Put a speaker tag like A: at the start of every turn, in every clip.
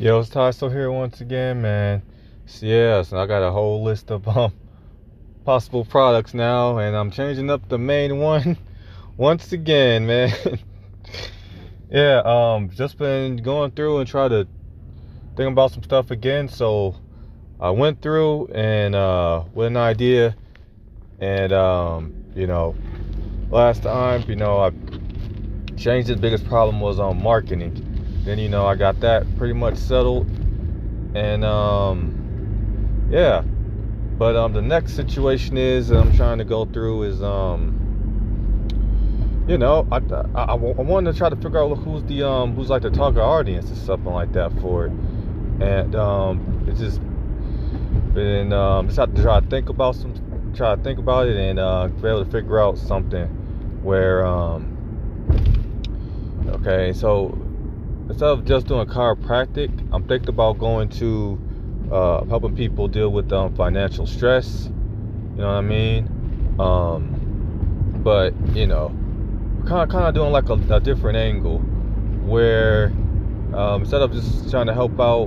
A: Yo, it's Ty still here once again, man. So, yeah, so I got a whole list of um possible products now, and I'm changing up the main one once again, man. yeah, um, just been going through and try to think about some stuff again. So I went through and uh with an idea, and um, you know, last time, you know, I changed The Biggest problem was on marketing then you know I got that pretty much settled, and um, yeah. But um, the next situation is I'm trying to go through is um, you know, I, I, I, wanted to try to figure out who's the um who's like the target audience or something like that for it, and um, it's just been um just have to try to think about some try to think about it and uh, be able to figure out something where um okay so instead of just doing chiropractic, I'm thinking about going to uh, helping people deal with um, financial stress. You know what I mean? Um, but you know, kind of kind of doing like a, a different angle where um, instead of just trying to help out.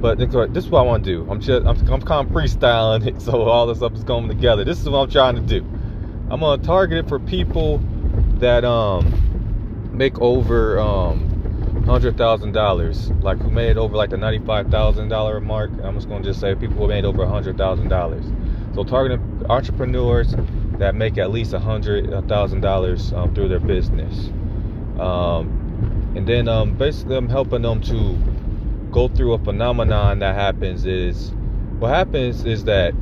A: But this is what I want to do. I'm just I'm, I'm kind of freestyling it, so all this stuff is coming together. This is what I'm trying to do. I'm gonna target it for people that um make over um hundred thousand dollars, like who made over like the ninety-five thousand dollar mark. I'm just gonna just say people who made over a hundred thousand dollars. So targeting entrepreneurs that make at least a hundred thousand dollars um, through their business, um, and then um, basically I'm helping them to go through a phenomenon that happens. Is what happens is that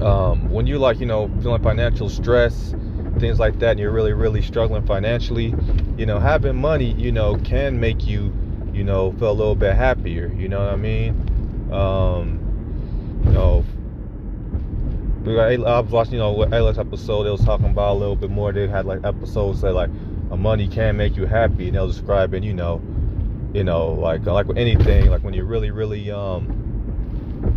A: um, when you like you know feeling financial stress things like that and you're really really struggling financially you know having money you know can make you you know feel a little bit happier you know what i mean um you know I was watching, you know, Alex episode they was talking about a little bit more. They had like episodes that like a money can make you happy, and they'll describing, you know, you know, like like with anything, like when you're really really um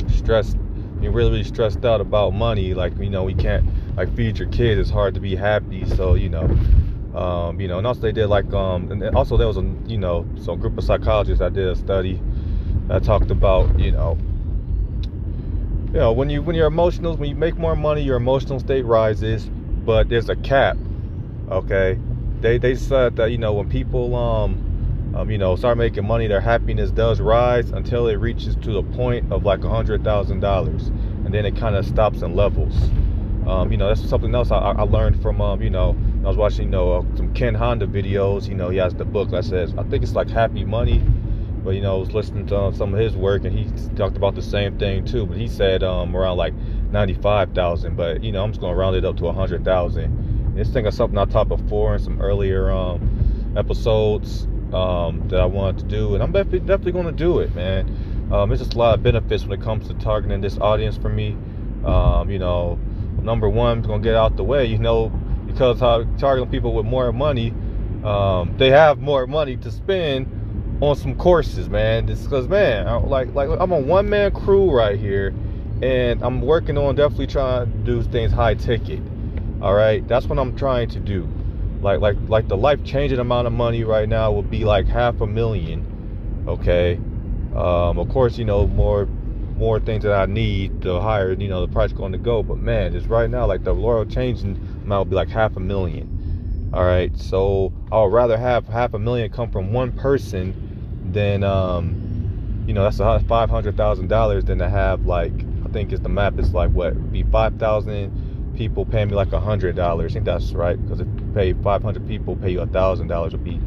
A: stressed, you're really really stressed out about money. Like you know, we can't like feed your kids, it's hard to be happy. So you know, um, you know, and also they did like um, and also there was a you know some group of psychologists that did a study that talked about you know, you know when you when you're emotional, when you make more money, your emotional state rises, but there's a cap. Okay, they they said that you know when people um um, you know, start making money, their happiness does rise until it reaches to the point of like a hundred thousand dollars, and then it kind of stops and levels. Um, you know, that's something else I, I learned from, um, you know, I was watching, you know, uh, some Ken Honda videos. You know, he has the book that says, I think it's like Happy Money. But, you know, I was listening to um, some of his work and he talked about the same thing too. But he said um, around like 95,000. But, you know, I'm just going to round it up to 100,000. This thing is something I taught before in some earlier um, episodes um, that I wanted to do. And I'm definitely, definitely going to do it, man. Um, it's just a lot of benefits when it comes to targeting this audience for me. Um, you know, number one, is gonna get out the way, you know, because how targeting people with more money, um, they have more money to spend on some courses, man. Just because, man, I, like like I'm a one man crew right here, and I'm working on definitely trying to do things high ticket. All right, that's what I'm trying to do. Like like like the life changing amount of money right now would be like half a million. Okay, um, of course, you know more more things that I need, the higher you know the price going to go. But man, just right now, like the loyal changing amount will be like half a million. All right, so I would rather have half a million come from one person than um, you know that's a five hundred thousand dollars than to have like I think it's the map is like what be five thousand people paying me like a hundred dollars. I think that's right because if you pay five hundred people pay you a thousand dollars would be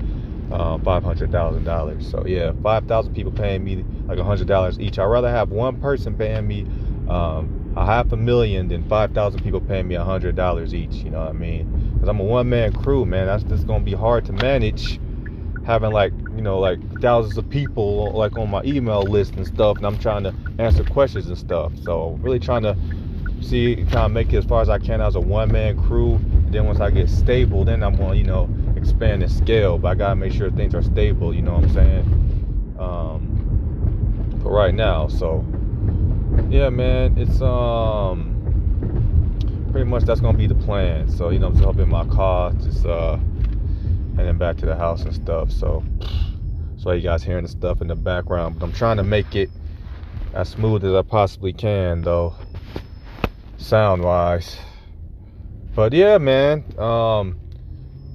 A: uh, five hundred thousand dollars. So yeah, five thousand people paying me like a hundred dollars each. I'd rather have one person paying me um, a half a million than five thousand people paying me a hundred dollars each. You know what I mean? Because I'm a one man crew, man. That's just gonna be hard to manage. Having like you know like thousands of people like on my email list and stuff, and I'm trying to answer questions and stuff. So really trying to see kind of make it as far as I can as a one man crew. Then once I get stable, then I'm gonna you know expand and scale, but I gotta make sure things are stable. You know what I'm saying? Um, for right now, so yeah, man, it's um pretty much that's gonna be the plan. So you know, I'm just hopping my car, just uh and then back to the house and stuff. So So you guys hearing the stuff in the background, but I'm trying to make it as smooth as I possibly can, though, sound wise. But yeah, man, um,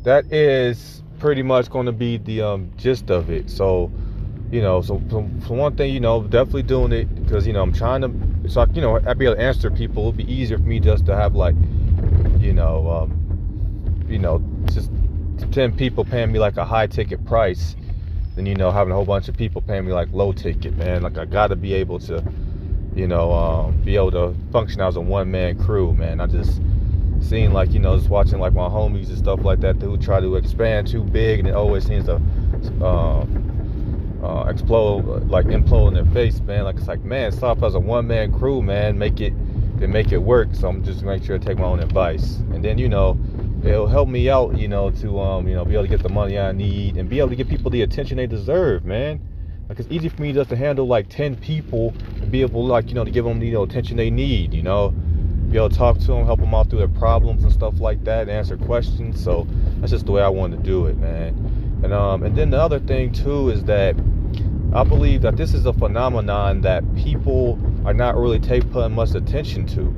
A: that is pretty much going to be the um, gist of it. So, you know, so, so one thing, you know, definitely doing it because you know I'm trying to, so I, you know, I'd be able to answer people. It'd be easier for me just to have like, you know, um, you know, just ten people paying me like a high ticket price than you know having a whole bunch of people paying me like low ticket, man. Like I gotta be able to, you know, um, be able to function as a one man crew, man. I just seen like you know just watching like my homies and stuff like that who try to expand too big and it always seems to uh, uh, explode like implode in their face, man. Like it's like man, stop as a one man crew, man. Make it then make it work. So I'm just make sure to take my own advice, and then you know it'll help me out, you know, to um, you know, be able to get the money I need and be able to give people the attention they deserve, man. Like it's easy for me just to handle like ten people and be able, like, you know, to give them the you know, attention they need, you know, be able to talk to them, help them out through their problems and stuff like that, answer questions. So that's just the way I want to do it, man. And um, and then the other thing too is that I believe that this is a phenomenon that people are not really taking much attention to.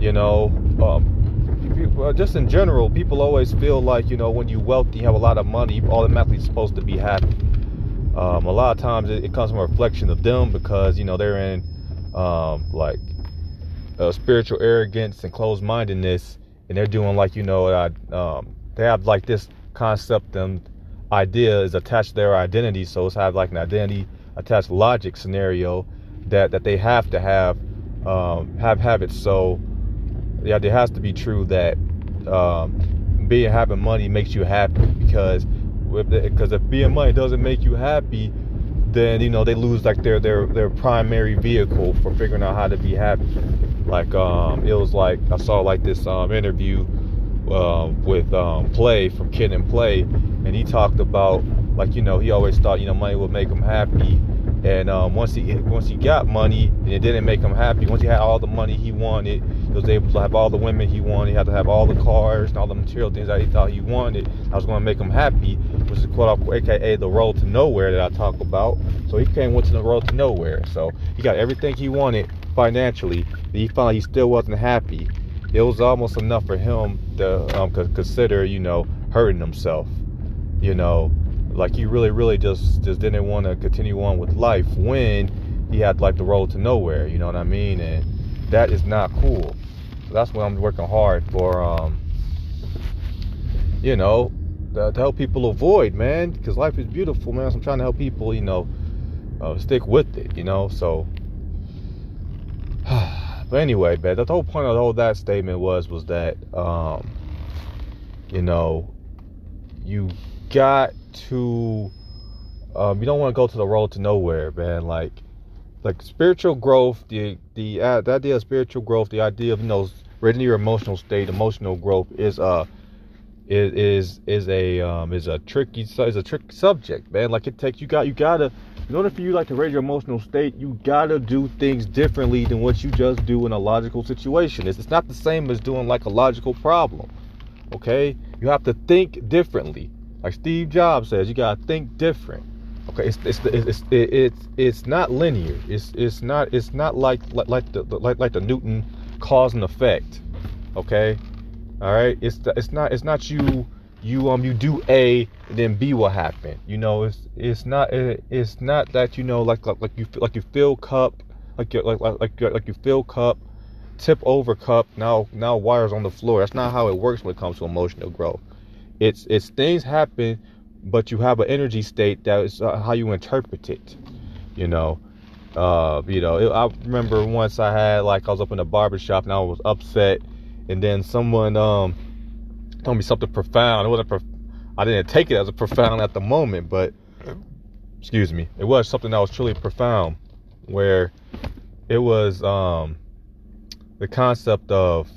A: You know, um, people, just in general, people always feel like you know when you're wealthy, you have a lot of money, you're automatically supposed to be happy. Um, a lot of times it, it, comes from a reflection of them because you know they're in um, like uh, spiritual arrogance and closed mindedness, and they're doing like you know um, they have like this concept and idea is attached to their identity, so it's have like an identity attached logic scenario that that they have to have um, have it so yeah, it has to be true that um, being having money makes you happy because because if being money doesn't make you happy, then you know they lose like their their their primary vehicle for figuring out how to be happy. Like um, it was like I saw like this um, interview uh, with um, Play from Kid and Play, and he talked about like you know he always thought you know money would make him happy, and um, once he once he got money and it didn't make him happy, once he had all the money he wanted he was able to have all the women he wanted. He had to have all the cars and all the material things that he thought he wanted. I was going to make him happy, which is quote unquote, aka the road to nowhere that I talk about. So he came went to the road to nowhere. So he got everything he wanted financially. He found he still wasn't happy. It was almost enough for him to um, consider, you know, hurting himself. You know, like he really, really just just didn't want to continue on with life when he had like the road to nowhere. You know what I mean? And that is not cool. So that's what I'm working hard for. Um, you know, to, to, help people avoid, man, because life is beautiful, man. So I'm trying to help people, you know, uh, stick with it, you know. So, but anyway, man, the whole point of the whole that statement was was that, um, you know, you got to, um, you don't want to go to the road to nowhere, man. Like like spiritual growth, the the, uh, the idea of spiritual growth, the idea of you know your emotional state, emotional growth is uh is is is a um is a tricky is a tricky subject, man. Like it takes you got you gotta in order for you like to raise your emotional state, you gotta do things differently than what you just do in a logical situation. It's, it's not the same as doing like a logical problem. Okay, you have to think differently. Like Steve Jobs says, you gotta think different. Okay, it's it's it's it's it's not linear. It's it's not it's not like like the like like the Newton cause and effect. Okay, all right. It's it's not it's not you you um you do A then B will happen. You know, it's it's not it's not that you know like like, like you like you fill cup like you like like like, like you fill cup tip over cup now now wires on the floor. That's not how it works when it comes to emotional growth. It's it's things happen but you have an energy state that is uh, how you interpret it. You know, uh, you know. It, I remember once I had like I was up in a barber shop and I was upset, and then someone um told me something profound. It wasn't. Prof- I didn't take it as a profound at the moment, but excuse me, it was something that was truly profound, where it was um the concept of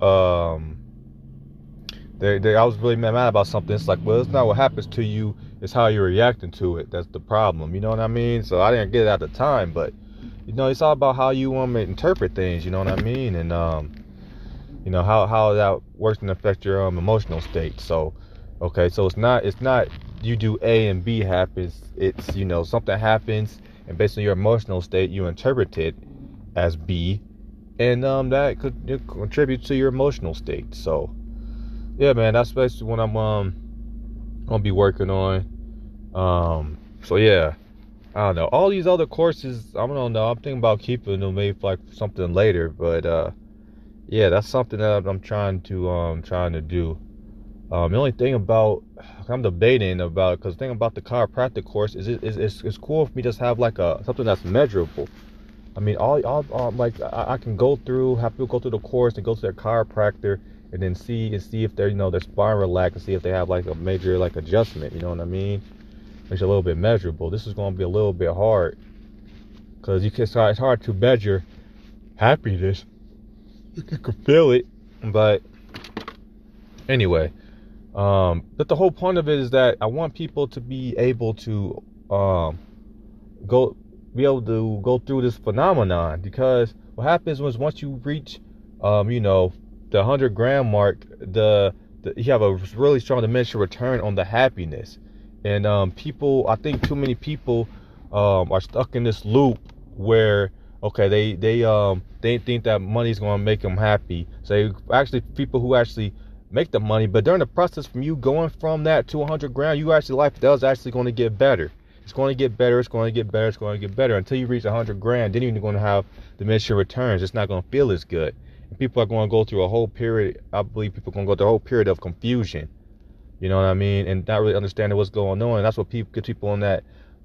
A: um they, they, I was really mad about something. It's like, well, it's not what happens to you, it's how you're reacting to it. That's the problem. You know what I mean? So I didn't get it at the time, but you know, it's all about how you want to interpret things. You know what I mean? And um, you know how how that works and affect your um emotional state. So, okay, so it's not it's not you do A and B happens, it's you know something happens, and based on your emotional state, you interpret it as B, and um, that could contribute to your emotional state. So, yeah, man, that's basically what I'm um gonna be working on. Um, so yeah, I don't know. All these other courses, I don't know. I'm thinking about keeping them maybe like something later, but uh, yeah, that's something that I'm trying to um trying to do. Um, the only thing about I'm debating about because the thing about the chiropractic course is it is it's, it's cool for me to just have like a something that's measurable. I mean, all, all, all like I, I, can go through, have people go through the course and go to their chiropractor and then see and see if they're you know their spine relaxed and see if they have like a major like adjustment. You know what I mean? It's a little bit measurable. This is going to be a little bit hard because you can it's hard to measure happiness. You can feel it, but anyway um, but the whole point of it is that I want people to be able to um, go be able to go through this phenomenon because what happens was once you reach um, you know the 100 gram mark the, the, you have a really strong diminishing return on the happiness. And um, people I think too many people um, are stuck in this loop where okay they they um they think that money's going to make them happy so actually people who actually make the money. But during the process from you going from that to 100 grand, you actually life does actually going to get better. It's going to get better. It's going to get better. It's going to get better until you reach 100 grand. Then you're going to have diminishing returns. It's not going to feel as good. And people are going to go through a whole period. I believe people are going to go through a whole period of confusion. You know what I mean? And not really understanding what's going on. And that's what people get people in that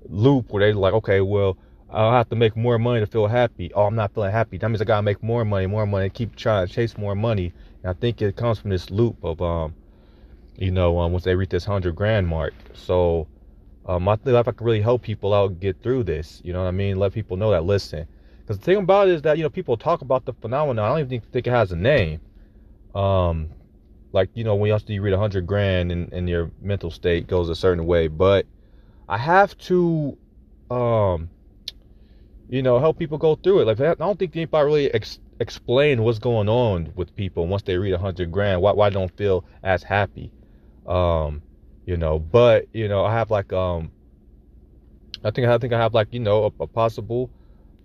A: loop where they're like, okay, well, I'll have to make more money to feel happy. Oh, I'm not feeling happy. That means I gotta make more money, more money, keep trying to chase more money. And I think it comes from this loop of um, you know, um, once they reach this hundred grand mark. So um, I think if I could really help people out get through this, you know what I mean? Let people know that listen. Because the thing about it is that you know people talk about the phenomenon. I don't even think, think it has a name. Um, like you know when you you read a hundred grand and, and your mental state goes a certain way, but I have to um you know, help people go through it. Like I don't think anybody really ex- explain what's going on with people once they read a hundred grand. Why why don't feel as happy? Um, you know, but you know, I have like um, I think I think I have like you know a, a possible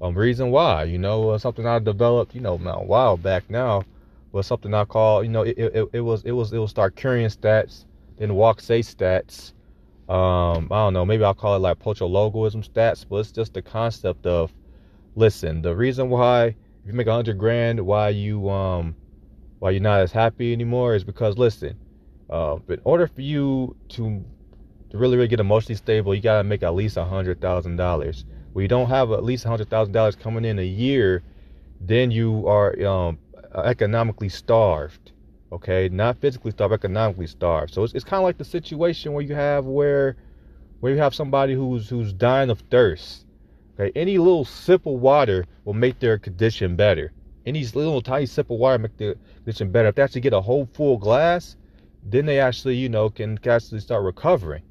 A: um reason why. You know, uh, something I developed you know a while back now was something I call you know it, it, it was it was it was start Starkerian stats, then walk sei stats um, I don't know, maybe I'll call it like logoism stats, but it's just the concept of listen, the reason why if you make a hundred grand, why you um why you're not as happy anymore is because listen, uh, in order for you to to really really get emotionally stable, you gotta make at least a hundred thousand dollars. When you don't have at least a hundred thousand dollars coming in a year, then you are um economically starved okay? Not physically starved economically starved so it's, it's kind of like the situation where you have where where you have somebody who's who's dying of thirst okay? Any little sip of water will make their condition better. Any little tiny sip of water make their condition better. If they actually get a whole full glass then they actually you know can actually start recovering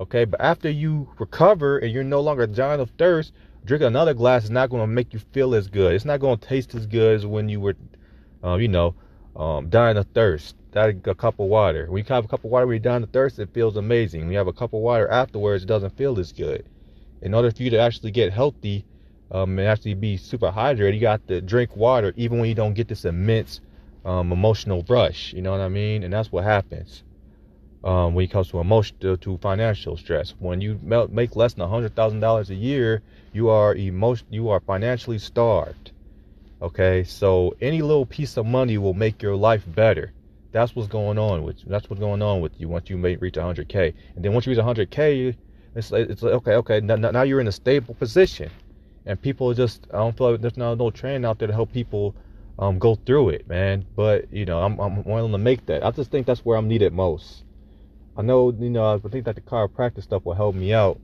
A: okay? But after you recover and you're no longer dying of thirst drinking another glass is not going to make you feel as good. It's not going to taste as good as when you were uh, you know um, dying of thirst. That a cup of water. When you have a cup of water when you're dying of thirst, it feels amazing. When you have a cup of water afterwards, it doesn't feel as good. In order for you to actually get healthy um, and actually be super hydrated, you got to drink water even when you don't get this immense um, emotional rush. You know what I mean? And that's what happens um, when it comes to emotional to financial stress. When you make less than hundred thousand dollars a year, you are emotion you are financially starved. Okay, so any little piece of money will make your life better. That's what's going on with you. That's what's going on with you once you may reach 100k. And then once you reach 100k, it's like, it's like okay, okay, now, now you're in a stable position, and people just I don't feel like there's no no training out there to help people um, go through it, man. But you know, I'm I'm willing to make that. I just think that's where I'm needed most. I know, you know, I think that the chiropractic stuff will help me out,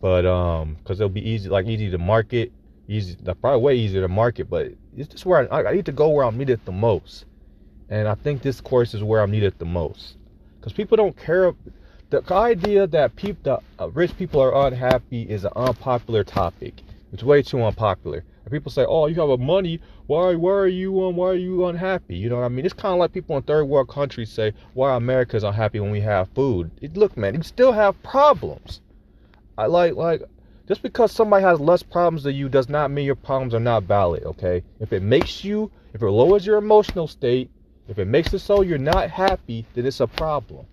A: but um, because it'll be easy, like easy to market easy, probably way easier to market, but it's just where I, I need to go where I'm needed the most. And I think this course is where I'm needed the most. Because people don't care. The idea that people, the uh, rich people are unhappy is an unpopular topic. It's way too unpopular. People say, "Oh, you have a money. Why? Why are you um? Why are you unhappy?" You know what I mean? It's kind of like people in third world countries say, "Why America's unhappy when we have food?" It, look, man, you still have problems. I like like just because somebody has less problems than you does not mean your problems are not valid. Okay? If it makes you, if it lowers your emotional state, if it makes it so you're not happy, then it's a problem.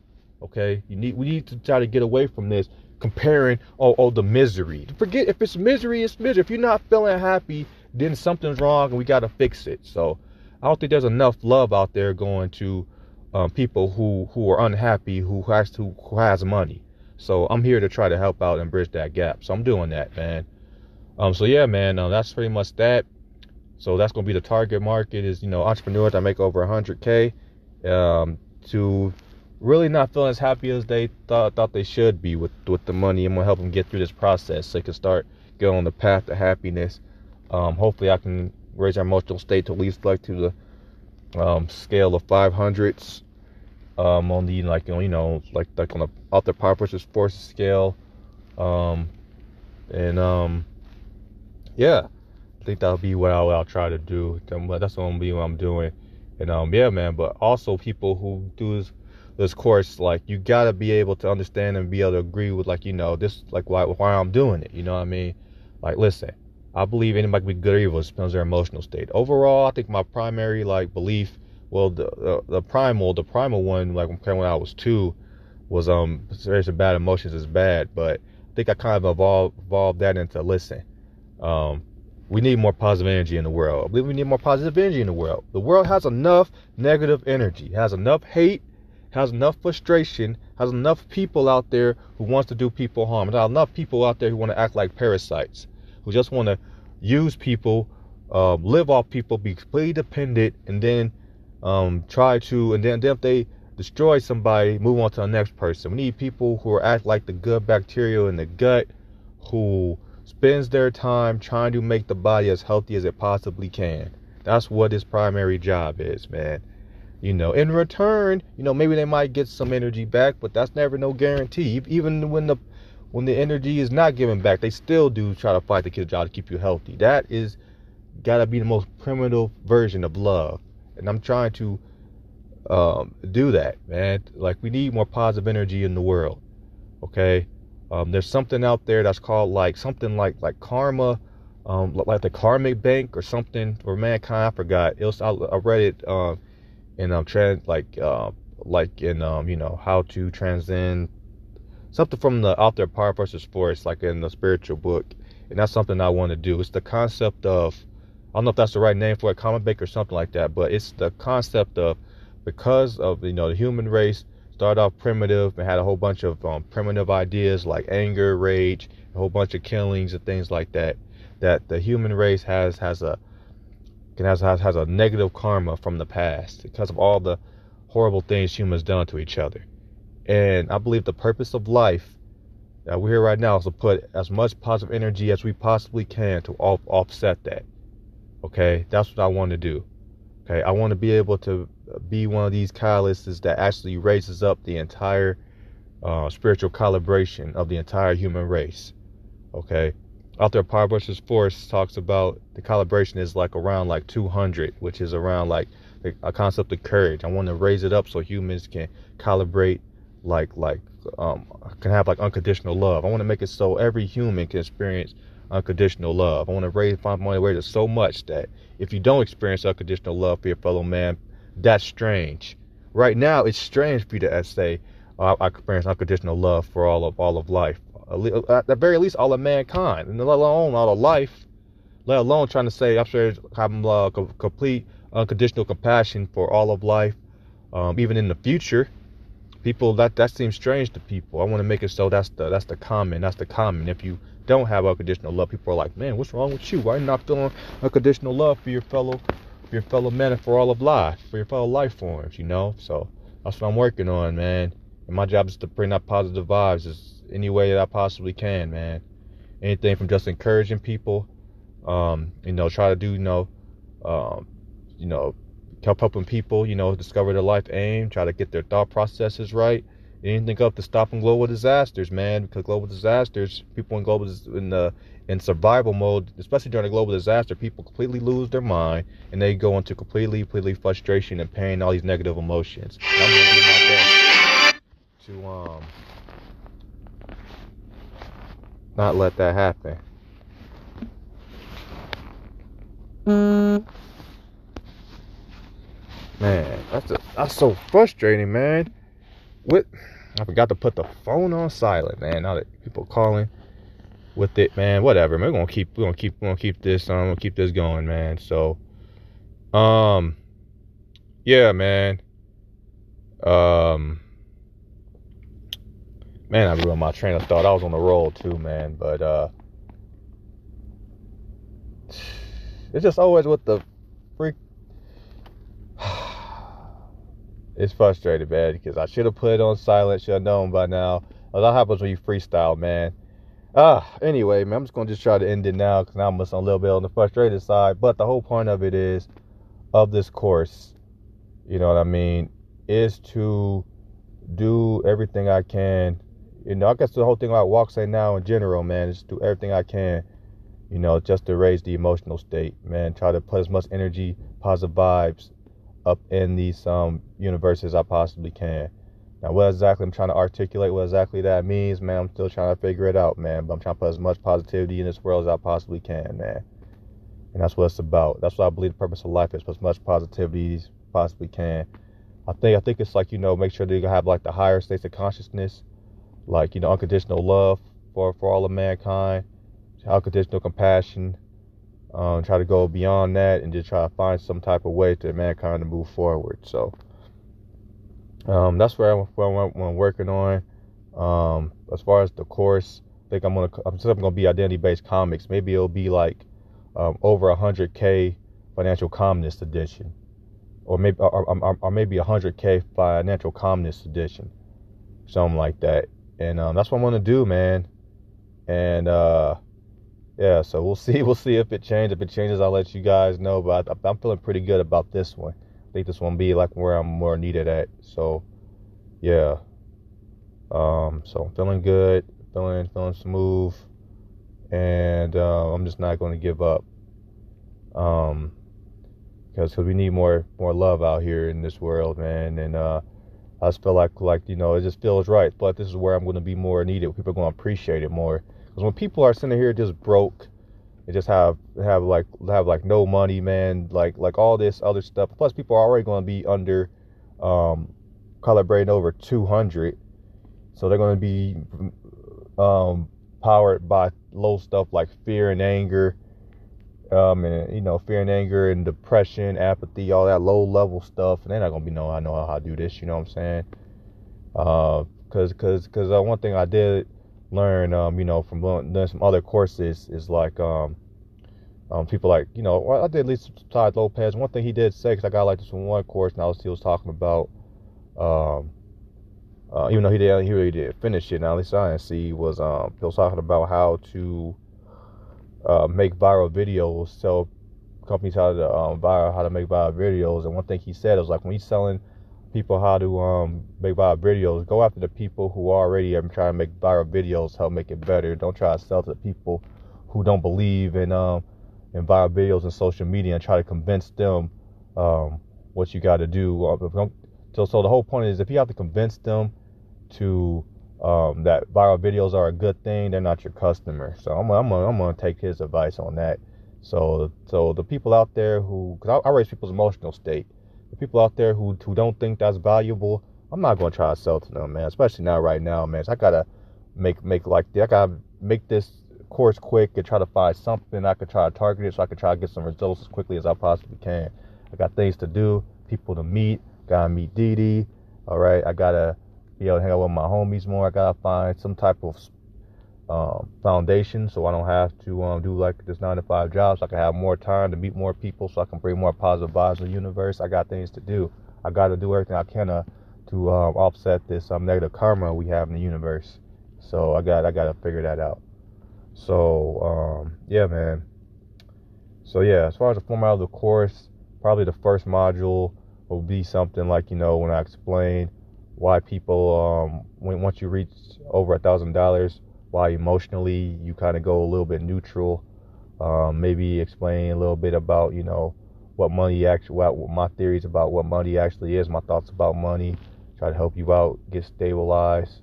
A: Okay? You need we need to try to get away from this comparing oh oh the misery. Forget if it's misery, it's misery. If you're not feeling happy, then something's wrong and we gotta fix it. So I don't think there's enough love out there going to um, people who who are unhappy, who has to who has money. So I'm here to try to help out and bridge that gap. So I'm doing that, man. Um, so yeah, man, uh, that's pretty much that. So that's gonna be the target market is you know entrepreneurs that make over 100k um, to really not feeling as happy as they thought thought they should be with with the money. I'm gonna help them get through this process so they can start going on the path to happiness. Um, hopefully, I can raise their emotional state to at least like to the um, scale of 500s um, on the like you know like like on the outer Power versus Force scale, um, and um, yeah, I think that'll be what I'll, I'll try to do. That's gonna be what I'm doing, and um, yeah, man. But also people who do this this course, like you gotta be able to understand and be able to agree with, like you know, this like why why I'm doing it. You know what I mean? Like, listen, I believe anybody can be good or evil. Depends on their emotional state. Overall, I think my primary like belief, well, the the, the primal, the primal one, like when I was two, was um, very bad emotions is bad, but I think I kind of evolved evolved that into listen. Um, we need more positive energy in the world. I believe we need more positive energy in the world. The world has enough negative energy, has enough hate, has enough frustration, has enough people out there who wants to do people harm. There's enough people out there who want to act like parasites, who just want to use people, um, live off people, be completely dependent, and then um, try to, and then, then if they destroy somebody, move on to the next person. We need people who are act like the good bacteria in the gut, who spends their time trying to make the body as healthy as it possibly can. That's what his primary job is, man. You know, in return, you know, maybe they might get some energy back, but that's never no guarantee. Even when the when the energy is not given back, they still do try to fight to a job to keep you healthy. That is gotta be the most primitive version of love. And I'm trying to um, do that, man. Like we need more positive energy in the world. Okay. Um, there's something out there that's called like something like like karma, um, like the karmic bank or something for mankind. I forgot. It was I, I read it. Uh, and um trans like uh like in um you know how to transcend something from the author power versus force like in the spiritual book and that's something i want to do it's the concept of i don't know if that's the right name for it, comic book or something like that but it's the concept of because of you know the human race started off primitive and had a whole bunch of um, primitive ideas like anger rage a whole bunch of killings and things like that that the human race has has a has, has, has a negative karma from the past because of all the horrible things humans done to each other. And I believe the purpose of life that we're here right now is to put as much positive energy as we possibly can to off, offset that. Okay, that's what I want to do. Okay, I want to be able to be one of these catalysts that actually raises up the entire uh, spiritual calibration of the entire human race. Okay, author Power versus Force talks about the calibration is like around like 200, which is around like a concept of courage. I want to raise it up so humans can calibrate like like um can have like unconditional love. I want to make it so every human can experience unconditional love. I want to raise my way to so much that if you don't experience unconditional love for your fellow man, that's strange. Right now, it's strange for you to say, oh, I experience unconditional love for all of all of life at the very least, all of mankind, and let alone all of life, let alone trying to say, I'm sure, having uh, complete unconditional compassion for all of life, um, even in the future. People that that seems strange to people. I want to make it so that's the that's the common. That's the common. If you don't have unconditional love, people are like, man, what's wrong with you? Why are you not feeling unconditional love for your fellow, for your fellow man, and for all of life, for your fellow life forms? You know. So that's what I'm working on, man. And my job is to bring out positive vibes. as any way that I possibly can, man. Anything from just encouraging people, um, you know, try to do, you know, um, you know, help helping people, you know, discover their life aim, try to get their thought processes right. Up to think of stopping global disasters, man. Because global disasters, people in global in the in survival mode, especially during a global disaster, people completely lose their mind and they go into completely, completely frustration and pain, all these negative emotions. And I'm gonna do my best to um not let that happen. Man, that's a, that's so frustrating, man. What? I forgot to put the phone on silent, man. Now that people calling with it, man. Whatever, man. We're gonna keep, we're gonna keep, we're gonna keep this, um, gonna keep this going, man. So, um, yeah, man. Um, man, I ruined my train of thought. I was on the roll too, man. But uh, it's just always with the freak it's frustrating, man, because I should have put it on silent, should have known by now. A lot happens when you freestyle, man. Ah, anyway, man, I'm just gonna just try to end it now because now I'm a little bit on the frustrated side. But the whole point of it is, of this course, you know what I mean, is to do everything I can. You know, I guess the whole thing about walk sei now in general, man, is do everything I can, you know, just to raise the emotional state, man. Try to put as much energy, positive vibes, up in these um, universes I possibly can. Now, what exactly I'm trying to articulate, what exactly that means, man, I'm still trying to figure it out, man. But I'm trying to put as much positivity in this world as I possibly can, man. And that's what it's about. That's what I believe the purpose of life is, put as much positivity as possibly can. I think I think it's like, you know, make sure that you have like the higher states of consciousness, like, you know, unconditional love for, for all of mankind, unconditional compassion, um, try to go beyond that and just try to find some type of way to mankind to move forward. So um, that's where I'm, where I'm, working on. Um, as far as the course, I think I'm gonna I'm still gonna be identity based comics. Maybe it'll be like um, over 100k financial calmness edition, or maybe or, or, or maybe 100k financial calmness edition, something like that. And um, that's what I'm gonna do, man. And uh, yeah, so we'll see. We'll see if it changes. If it changes, I'll let you guys know. But I, am feeling pretty good about this one. I think this one be like where I'm more needed at. So, yeah. Um, so I'm feeling good, feeling feeling smooth, and uh, I'm just not going to give up. Um, because cause we need more more love out here in this world, man. And uh, I just feel like like you know it just feels right. But this is where I'm going to be more needed. People are going to appreciate it more. Because when people are sitting here just broke, and just have have like have like no money, man, like like all this other stuff. Plus, people are already going to be under um, calibrating over 200, so they're going to be um, powered by low stuff like fear and anger, um, and you know fear and anger and depression, apathy, all that low level stuff. And they're not to be know I know how to do this. You know what I'm saying? Uh, cause cause cause uh, one thing I did learn, um, you know, from doing some other courses is like, um, um, people like, you know, I did at least Tai Lopez. One thing he did say, because I got like this from one course, and I was, he was talking about, um, uh, even though he did, he really did finish it. Now, at least I didn't see was, um, he was talking about how to, uh, make viral videos, tell companies how to, um, viral, how to make viral videos. And one thing he said was like, when he's selling people how to um, make viral videos. Go after the people who already are trying to make viral videos, help make it better. Don't try to sell to the people who don't believe in um, in viral videos and social media and try to convince them um, what you got to do. Uh, so, so the whole point is if you have to convince them to um, that viral videos are a good thing, they're not your customer. So I'm I'm I'm gonna take his advice on that. So so the people out there who, cause I, I raise people's emotional state the people out there who who don't think that's valuable, I'm not gonna try to sell to them, man. Especially now, right now, man. So I gotta make make like I gotta make this course quick and try to find something I could try to target it so I could try to get some results as quickly as I possibly can. I got things to do, people to meet, gotta meet Dee Dee. All right, I gotta be able to hang out with my homies more. I gotta find some type of um, foundation so I don't have to um, do like this nine to five job so I can have more time to meet more people so I can bring more positive vibes to the universe. I got things to do. I got to do everything I can to, to um, offset this um, negative karma we have in the universe. So I got I got to figure that out. So um, yeah, man. So yeah, as far as the format of the course, probably the first module will be something like you know when I explain why people um when once you reach over a thousand dollars, why emotionally you kind of go a little bit neutral. Um, maybe explain a little bit about you know what money actually, what my theories about what money actually is, my thoughts about money. Try to help you out, get stabilized.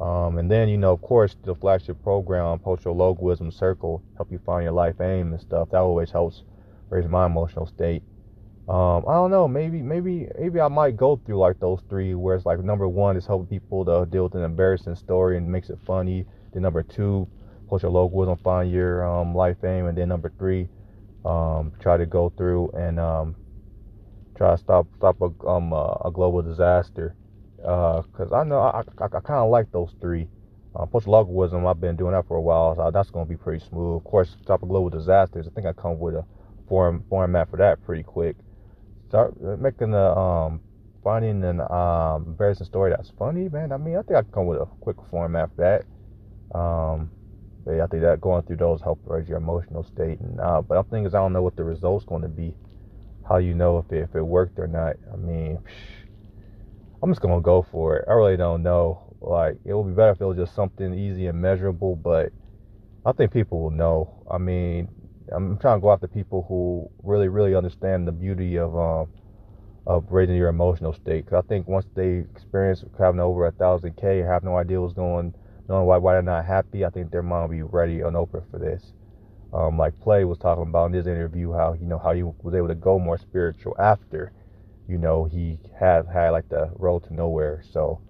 A: Um, and then, you know, of course, the flagship program, Post Your Logo Wisdom Circle, help you find your life aim and stuff. That always helps raise my emotional state. Um, I don't know, maybe, maybe, maybe I might go through like those three, where it's like number one is helping people to deal with an embarrassing story and makes it funny. Then number two, Post Your Logo Wisdom, find your um, life aim. And then number three, um, try to go through and um, try to stop stop a, um, a global disaster because uh, I know I, I, I kind of like those three. Uh, Post Logo Wisdom, I've been doing that for a while, so that's going to be pretty smooth. Of course, stop a global disasters. I think I come with a form format for that pretty quick. Start making a um, finding an um, embarrassing story that's funny, man. I mean, I think I can come with a quick format for that. Um, but yeah, I think that going through those help raise your emotional state. And uh, but the thing is, I don't know what the results going to be. How you know if it, if it worked or not? I mean, I'm just gonna go for it. I really don't know. Like it would be better if it was just something easy and measurable, but I think people will know. I mean, I'm trying to go after people who really, really understand the beauty of um of raising your emotional state. Cause I think once they experience having over a thousand K, have no idea what's going knowing why, why they're not happy, I think their mind will be ready and open for this. Um, like Play was talking about in his interview, how you know how he was able to go more spiritual after, you know, he had had like the road to nowhere. So,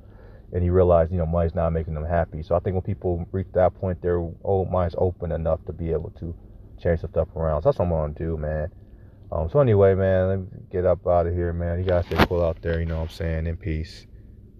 A: and he realized, you know, money's not making them happy. So I think when people reach that point, their old mind's open enough to be able to change some stuff around. So that's what I'm gonna do, man. Um, so anyway, man, let me get up out of here, man. You guys stay cool out there. You know what I'm saying? In peace.